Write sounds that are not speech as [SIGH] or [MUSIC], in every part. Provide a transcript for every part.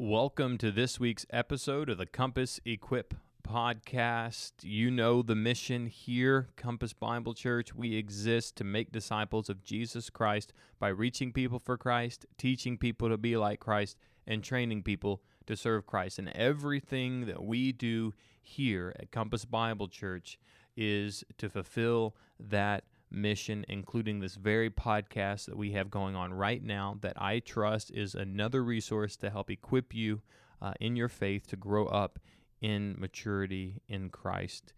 Welcome to this week's episode of the Compass Equip podcast. You know the mission here, Compass Bible Church. We exist to make disciples of Jesus Christ by reaching people for Christ, teaching people to be like Christ, and training people to serve Christ. And everything that we do here at Compass Bible Church is to fulfill that mission, including this very podcast that we have going on right now, that I trust is another resource to help equip you uh, in your faith to grow up in maturity in Christ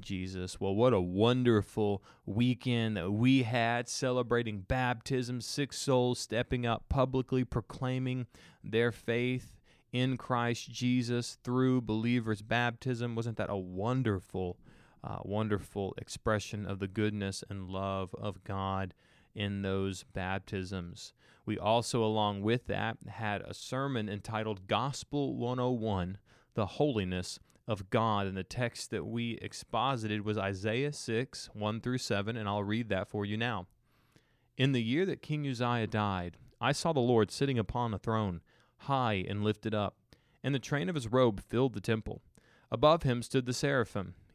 Jesus. Well, what a wonderful weekend that we had celebrating baptism, six souls stepping up publicly proclaiming their faith in Christ Jesus through believers' baptism. Wasn't that a wonderful? Uh, wonderful expression of the goodness and love of God in those baptisms. We also, along with that, had a sermon entitled Gospel 101 The Holiness of God. And the text that we exposited was Isaiah 6 1 through 7, and I'll read that for you now. In the year that King Uzziah died, I saw the Lord sitting upon a throne, high and lifted up, and the train of his robe filled the temple. Above him stood the seraphim.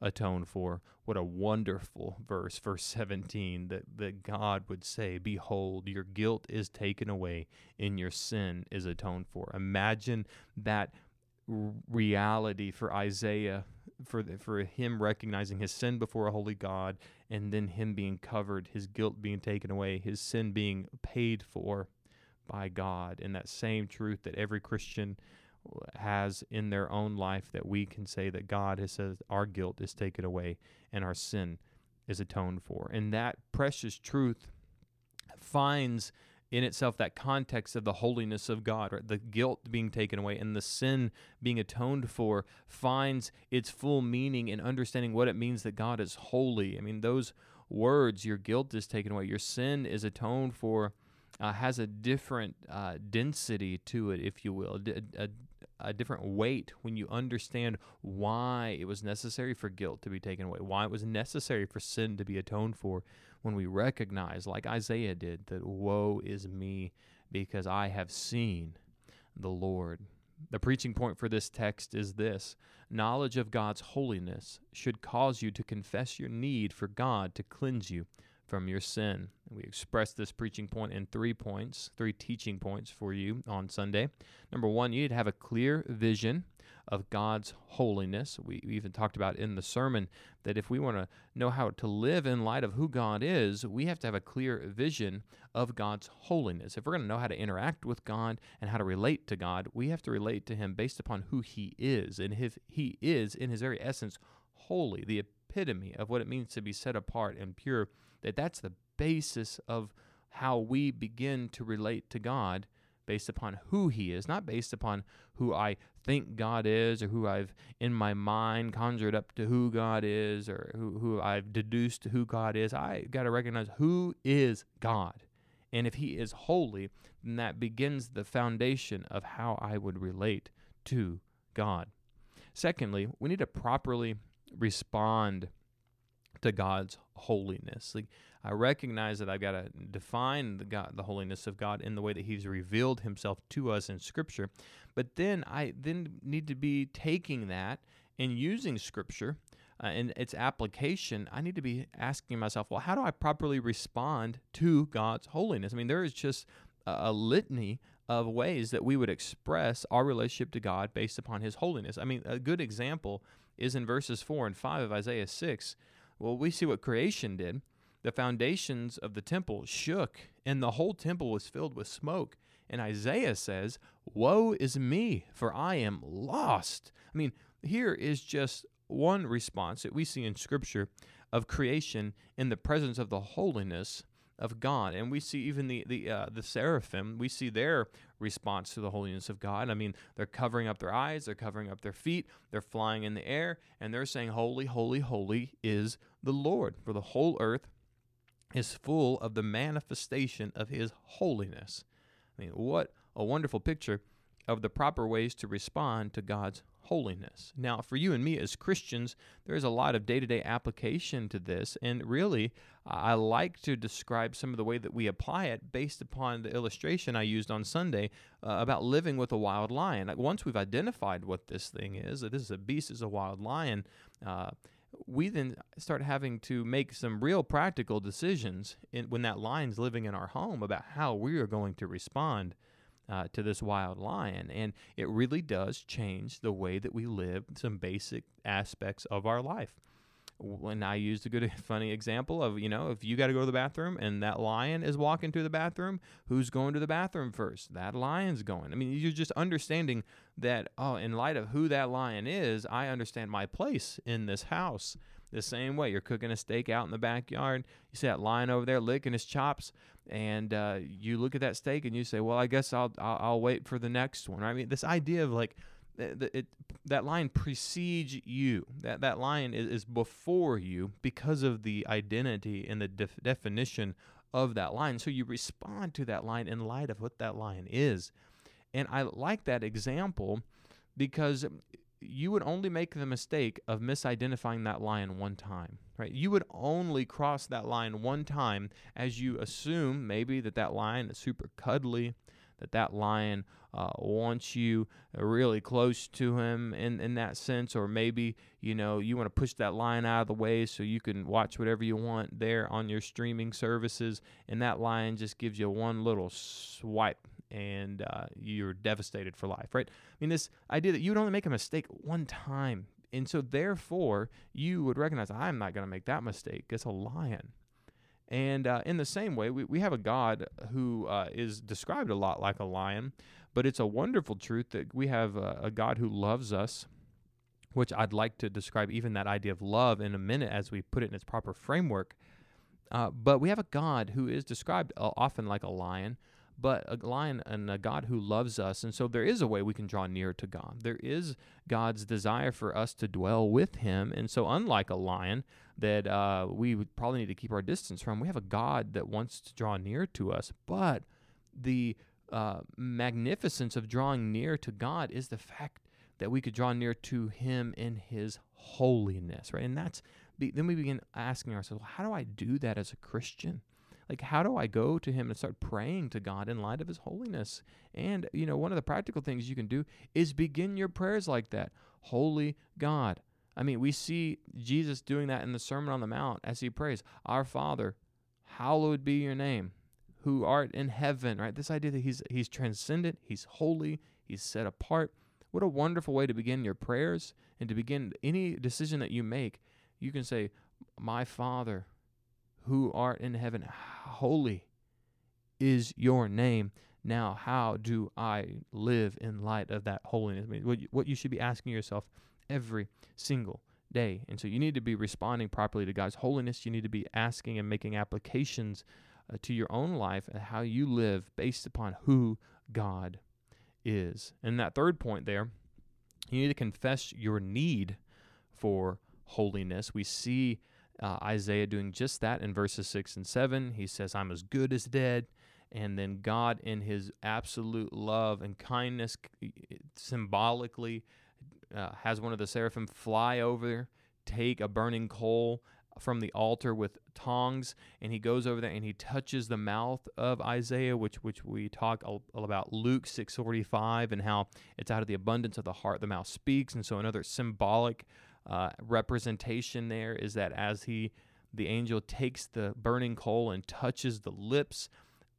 atoned for. What a wonderful verse, verse 17, that, that God would say, Behold, your guilt is taken away and your sin is atoned for. Imagine that reality for Isaiah, for, the, for him recognizing his sin before a holy God, and then him being covered, his guilt being taken away, his sin being paid for by God. And that same truth that every Christian has in their own life that we can say that God has said our guilt is taken away and our sin is atoned for. And that precious truth finds in itself that context of the holiness of God, right? the guilt being taken away and the sin being atoned for, finds its full meaning in understanding what it means that God is holy. I mean, those words, your guilt is taken away, your sin is atoned for, uh, has a different uh, density to it, if you will, a, a, a different weight when you understand why it was necessary for guilt to be taken away, why it was necessary for sin to be atoned for, when we recognize, like Isaiah did, that woe is me because I have seen the Lord. The preaching point for this text is this knowledge of God's holiness should cause you to confess your need for God to cleanse you from your sin. We expressed this preaching point in three points, three teaching points for you on Sunday. Number one, you need to have a clear vision of God's holiness. We even talked about in the sermon that if we want to know how to live in light of who God is, we have to have a clear vision of God's holiness. If we're going to know how to interact with God and how to relate to God, we have to relate to Him based upon who He is. And if He is, in His very essence, holy, the epitome of what it means to be set apart and pure that that's the basis of how we begin to relate to God based upon who he is, not based upon who I think God is or who I've in my mind conjured up to who God is or who, who I've deduced who God is. I got to recognize who is God. And if he is holy, then that begins the foundation of how I would relate to God. Secondly, we need to properly respond to God's holiness. Like I recognize that I've got to define the God, the holiness of God in the way that He's revealed Himself to us in Scripture, but then I then need to be taking that and using Scripture uh, and its application. I need to be asking myself, well, how do I properly respond to God's holiness? I mean, there is just a, a litany of ways that we would express our relationship to God based upon His holiness. I mean, a good example is in verses four and five of Isaiah six Well, we see what creation did. The foundations of the temple shook, and the whole temple was filled with smoke. And Isaiah says, Woe is me, for I am lost. I mean, here is just one response that we see in Scripture of creation in the presence of the holiness of God. And we see even the the uh, the seraphim, we see their response to the holiness of God. I mean, they're covering up their eyes, they're covering up their feet, they're flying in the air, and they're saying, "Holy, holy, holy is the Lord, for the whole earth is full of the manifestation of his holiness." I mean, what a wonderful picture of the proper ways to respond to God's holiness. Now, for you and me as Christians, there's a lot of day to day application to this. And really, I like to describe some of the way that we apply it based upon the illustration I used on Sunday uh, about living with a wild lion. Like once we've identified what this thing is, that this is a beast, is a wild lion. Uh, we then start having to make some real practical decisions in, when that lion's living in our home about how we are going to respond uh, to this wild lion. And it really does change the way that we live some basic aspects of our life. When I used a good, [LAUGHS] funny example of, you know, if you got to go to the bathroom and that lion is walking to the bathroom, who's going to the bathroom first? That lion's going. I mean, you're just understanding that, oh, in light of who that lion is, I understand my place in this house the same way. You're cooking a steak out in the backyard. You see that lion over there licking his chops, and uh, you look at that steak and you say, "Well, I guess I'll, I'll, I'll wait for the next one." I mean, this idea of like it, it, that lion precedes you. That that lion is, is before you because of the identity and the def- definition of that lion. So you respond to that lion in light of what that lion is. And I like that example because you would only make the mistake of misidentifying that lion one time, right? You would only cross that line one time as you assume maybe that that lion is super cuddly, that that lion uh, wants you really close to him in, in that sense, or maybe you know you want to push that lion out of the way so you can watch whatever you want there on your streaming services, and that lion just gives you one little swipe and uh, you're devastated for life, right? I mean, this idea that you would only make a mistake one time. And so, therefore, you would recognize, I'm not going to make that mistake. It's a lion. And uh, in the same way, we, we have a God who uh, is described a lot like a lion, but it's a wonderful truth that we have a, a God who loves us, which I'd like to describe even that idea of love in a minute as we put it in its proper framework. Uh, but we have a God who is described uh, often like a lion, but a lion and a God who loves us. And so there is a way we can draw near to God. There is God's desire for us to dwell with Him. And so, unlike a lion that uh, we would probably need to keep our distance from, we have a God that wants to draw near to us. But the uh, magnificence of drawing near to God is the fact that we could draw near to Him in His holiness, right? And that's then we begin asking ourselves, well, how do I do that as a Christian? Like how do I go to him and start praying to God in light of his holiness? And you know, one of the practical things you can do is begin your prayers like that. Holy God. I mean, we see Jesus doing that in the Sermon on the Mount as he prays, Our Father, hallowed be your name, who art in heaven, right? This idea that he's he's transcendent, he's holy, he's set apart. What a wonderful way to begin your prayers and to begin any decision that you make. You can say, My Father, who art in heaven, holy is your name. Now, how do I live in light of that holiness? I mean, what, you, should be asking yourself every single day. And so you need to be responding properly to God's holiness. You need to be asking and making applications uh, to your own life and how you live based upon who God is. And that third point there, you need to confess your need for holiness. We see uh, Isaiah doing just that in verses 6 and 7. He says, I'm as good as dead. And then God, in his absolute love and kindness, symbolically uh, has one of the seraphim fly over, take a burning coal from the altar with tongs, and he goes over there and he touches the mouth of Isaiah, which which we talk about Luke 6:45 and how it's out of the abundance of the heart the mouth speaks, and so another symbolic uh, representation there is that as he the angel takes the burning coal and touches the lips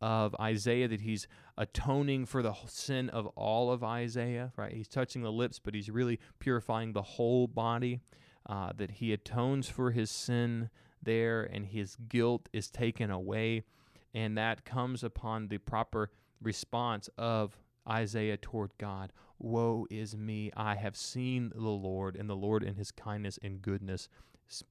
of Isaiah that he's atoning for the sin of all of Isaiah, right? He's touching the lips, but he's really purifying the whole body. uh, that he atones for his sin there and his guilt is taken away. And that comes upon the proper response of Isaiah toward God. Woe is me, I have seen the Lord, and the Lord in his kindness and goodness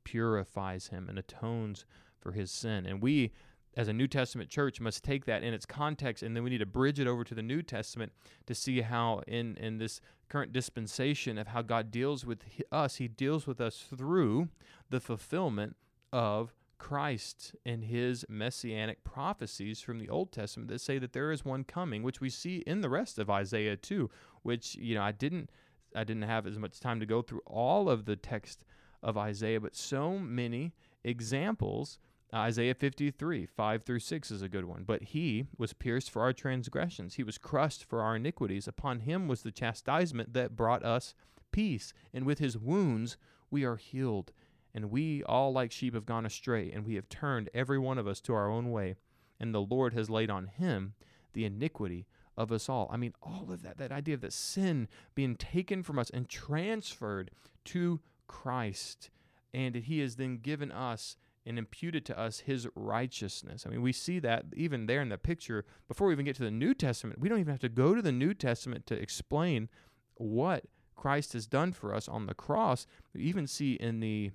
purifies him and atones for his sin. And we, as a New Testament church, must take that in its context, and then we need to bridge it over to the New Testament to see how, in, in this current dispensation of how God deals with us, he deals with us through the fulfillment of Christ and his messianic prophecies from the Old Testament that say that there is one coming, which we see in the rest of Isaiah too, which you know I didn't I didn't have as much time to go through all of the text of Isaiah, but so many examples. Isaiah 53, 5 through 6 is a good one. But he was pierced for our transgressions, he was crushed for our iniquities. Upon him was the chastisement that brought us peace, and with his wounds we are healed. And we all like sheep have gone astray, and we have turned every one of us to our own way. And the Lord has laid on him the iniquity of us all. I mean, all of that, that idea of the sin being taken from us and transferred to Christ. And that he has then given us and imputed to us his righteousness. I mean, we see that even there in the picture before we even get to the New Testament. We don't even have to go to the New Testament to explain what Christ has done for us on the cross. We even see in the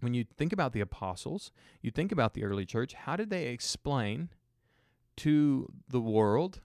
when you think about the apostles, you think about the early church, how did they explain to the world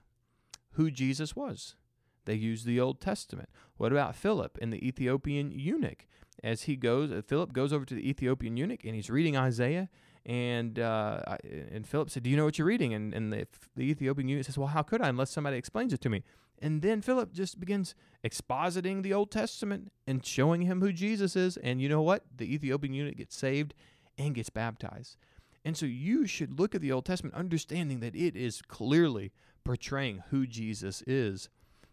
who Jesus was? They used the Old Testament. What about Philip and the Ethiopian eunuch? As he goes, uh, Philip goes over to the Ethiopian eunuch and he's reading Isaiah. And uh, and Philip said, "Do you know what you're reading?" And and the, the Ethiopian eunuch says, "Well, how could I unless somebody explains it to me?" And then Philip just begins expositing the Old Testament and showing him who Jesus is. And you know what? The Ethiopian eunuch gets saved and gets baptized. And so you should look at the Old Testament understanding that it is clearly portraying who Jesus is.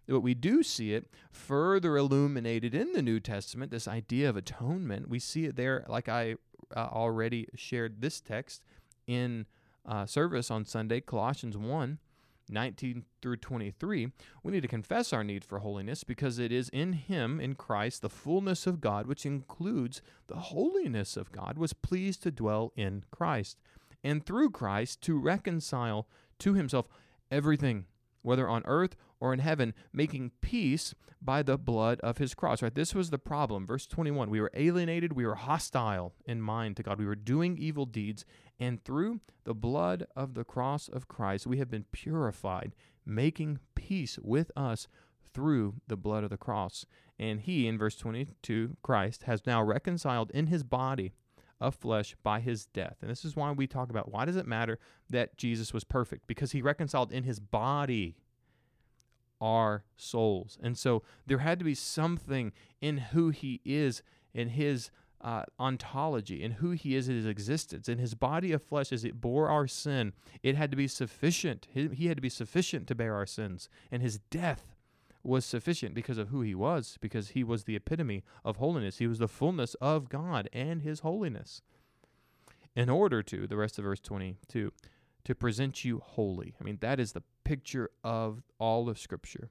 But we do see it further illuminated in the New Testament, this idea of atonement. We see it there, like I uh, already shared this text in uh, service on Sunday, Colossians 1 19 through 23, we need to confess our need for holiness because it is in Him, in Christ, the fullness of God, which includes the holiness of God, was pleased to dwell in Christ, and through Christ to reconcile to Himself everything, whether on earth or in heaven, making peace by the blood of his cross. Right? This was the problem. Verse 21 We were alienated, we were hostile in mind to God, we were doing evil deeds, and through the blood of the cross of Christ, we have been purified, making peace with us through the blood of the cross. And he, in verse 22, Christ, has now reconciled in his body of flesh by his death. And this is why we talk about why does it matter that Jesus was perfect? Because he reconciled in his body our souls. And so there had to be something in who he is, in his uh, ontology, in who he is in his existence, in his body of flesh as it bore our sin. It had to be sufficient. He, he had to be sufficient to bear our sins. And his death was sufficient because of who he was, because he was the epitome of holiness. He was the fullness of God and his holiness. In order to, the rest of verse 22, to present you holy. I mean, that is the picture of all of Scripture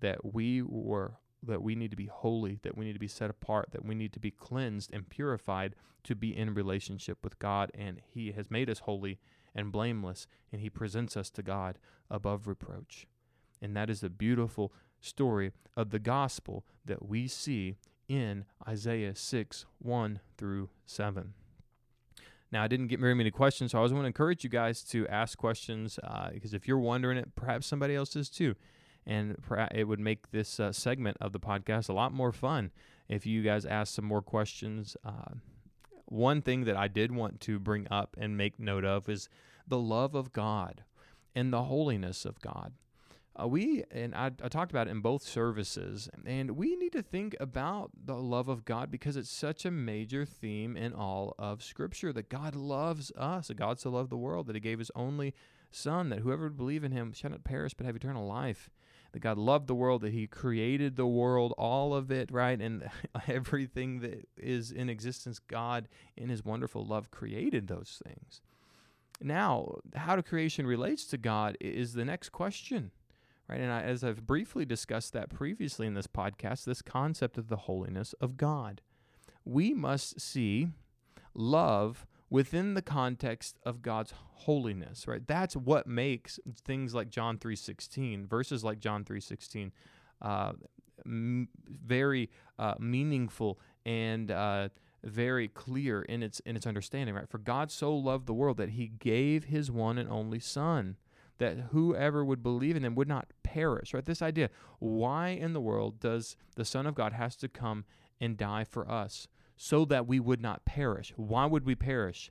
that we were that we need to be holy, that we need to be set apart, that we need to be cleansed and purified to be in relationship with God. And He has made us holy and blameless, and He presents us to God above reproach. And that is the beautiful story of the gospel that we see in Isaiah 6 1 through 7. Now, I didn't get very many questions, so I always want to encourage you guys to ask questions uh, because if you're wondering it, perhaps somebody else is too. And it would make this uh, segment of the podcast a lot more fun if you guys ask some more questions. Uh, one thing that I did want to bring up and make note of is the love of God and the holiness of God. Uh, we and I, I, talked about it in both services, and we need to think about the love of God because it's such a major theme in all of Scripture. That God loves us, that God so loved the world that He gave His only Son, that whoever would believe in Him shall not perish but have eternal life. That God loved the world, that He created the world, all of it, right, and [LAUGHS] everything that is in existence. God, in His wonderful love, created those things. Now, how creation relates to God is the next question right? And I, as I've briefly discussed that previously in this podcast, this concept of the holiness of God. we must see love within the context of God's holiness, right? That's what makes things like John 3:16, verses like John 3:16, uh, m- very uh, meaningful and uh, very clear in its in its understanding, right? For God so loved the world that He gave His one and only Son, that whoever would believe in Him would not perish, right? This idea: why in the world does the Son of God has to come and die for us? so that we would not perish. Why would we perish?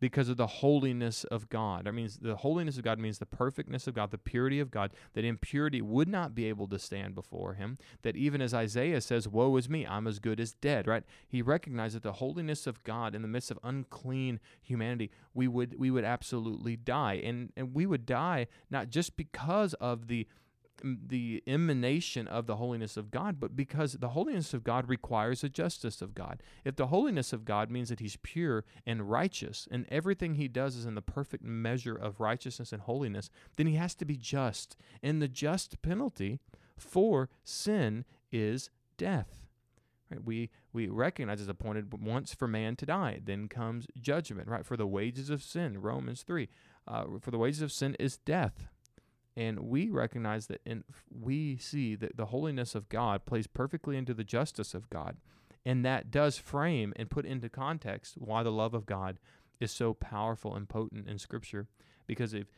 Because of the holiness of God. That means the holiness of God means the perfectness of God, the purity of God, that impurity would not be able to stand before him. That even as Isaiah says, Woe is me, I'm as good as dead, right? He recognized that the holiness of God in the midst of unclean humanity, we would we would absolutely die. And and we would die not just because of the the emanation of the holiness of God, but because the holiness of God requires the justice of God. If the holiness of God means that He's pure and righteous, and everything He does is in the perfect measure of righteousness and holiness, then He has to be just. And the just penalty for sin is death. Right? We we recognize it's appointed once for man to die, then comes judgment. Right? For the wages of sin, Romans three. Uh, for the wages of sin is death and we recognize that and we see that the holiness of God plays perfectly into the justice of God and that does frame and put into context why the love of God is so powerful and potent in scripture because if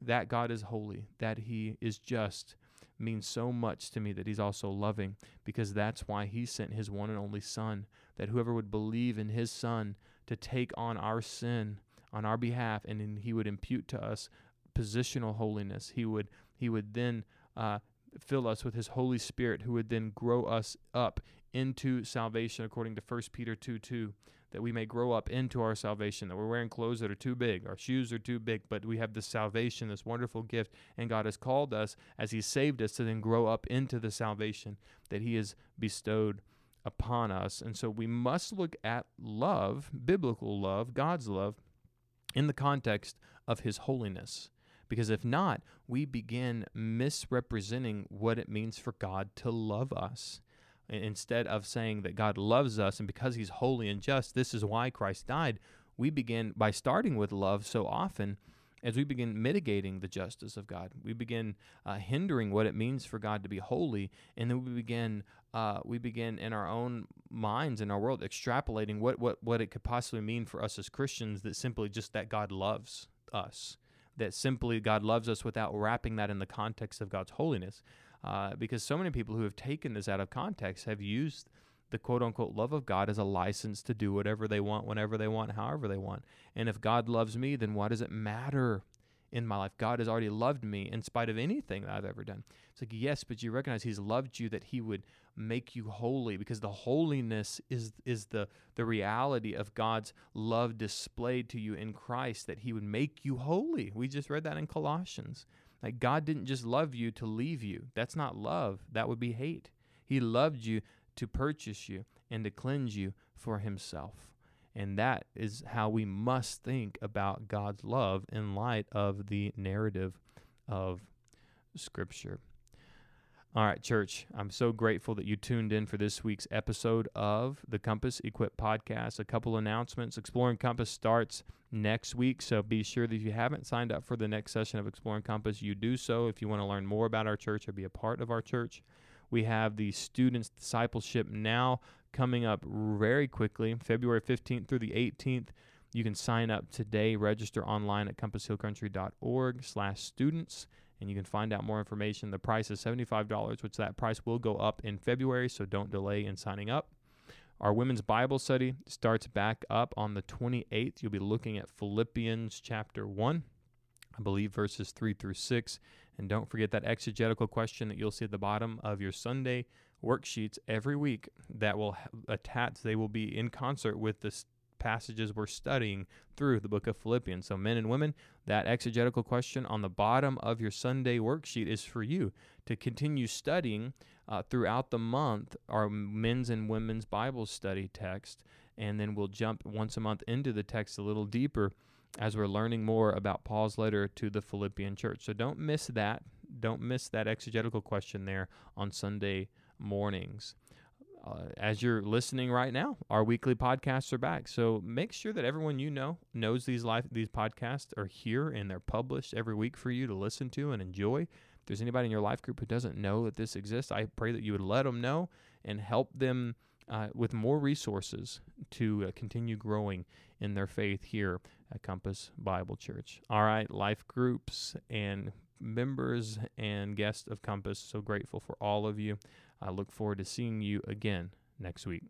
that God is holy that he is just means so much to me that he's also loving because that's why he sent his one and only son that whoever would believe in his son to take on our sin on our behalf and then he would impute to us positional holiness. He would he would then uh, fill us with His Holy Spirit, who would then grow us up into salvation, according to 1 Peter 2 2, that we may grow up into our salvation, that we're wearing clothes that are too big, our shoes are too big, but we have this salvation, this wonderful gift, and God has called us, as He saved us, to then grow up into the salvation that He has bestowed upon us. And so we must look at love, biblical love, God's love, in the context of His holiness. Because if not, we begin misrepresenting what it means for God to love us. Instead of saying that God loves us and because He's holy and just, this is why Christ died, we begin by starting with love so often as we begin mitigating the justice of God. We begin uh, hindering what it means for God to be holy, and then we begin uh, we begin in our own minds in our world extrapolating what, what what it could possibly mean for us as Christians that simply just that God loves us that simply God loves us without wrapping that in the context of God's holiness. Uh, because so many people who have taken this out of context have used the quote unquote love of God as a license to do whatever they want, whenever they want, however they want. And if God loves me, then why does it matter in my life. God has already loved me in spite of anything that I've ever done. It's like, yes, but you recognize He's loved you that He would make you holy because the holiness is is the the reality of God's love displayed to you in Christ that He would make you holy. We just read that in Colossians. Like God didn't just love you to leave you. That's not love. That would be hate. He loved you to purchase you and to cleanse you for Himself. And that is how we must think about God's love in light of the narrative of Scripture. All right, church, I'm so grateful that you tuned in for this week's episode of the Compass Equip podcast. A couple announcements. Exploring Compass starts next week, so be sure that if you haven't signed up for the next session of Exploring Compass, you do so if you want to learn more about our church or be a part of our church. We have the Students Discipleship Now coming up very quickly, February 15th through the 18th. You can sign up today, register online at compasshillcountry.org slash students, and you can find out more information. The price is $75, which that price will go up in February, so don't delay in signing up. Our women's Bible study starts back up on the 28th. You'll be looking at Philippians chapter 1, I believe verses 3 through 6. And don't forget that exegetical question that you'll see at the bottom of your Sunday worksheets every week that will attach, they will be in concert with the passages we're studying through the book of Philippians. So, men and women, that exegetical question on the bottom of your Sunday worksheet is for you to continue studying uh, throughout the month our men's and women's Bible study text. And then we'll jump once a month into the text a little deeper as we're learning more about Paul's letter to the Philippian church. So, don't miss that. Don't miss that exegetical question there on Sunday mornings. uh, as you're listening right now, our weekly podcasts are back. So make sure that everyone you know knows these live these podcasts are here and they're published every week for you to listen to and enjoy. If there's anybody in your life group who doesn't know that this exists, I pray that you would let them know and help them uh, with more resources to uh, continue growing in their faith here at Compass Bible Church. All right, life groups and members and guests of Compass, so grateful for all of you. I look forward to seeing you again next week.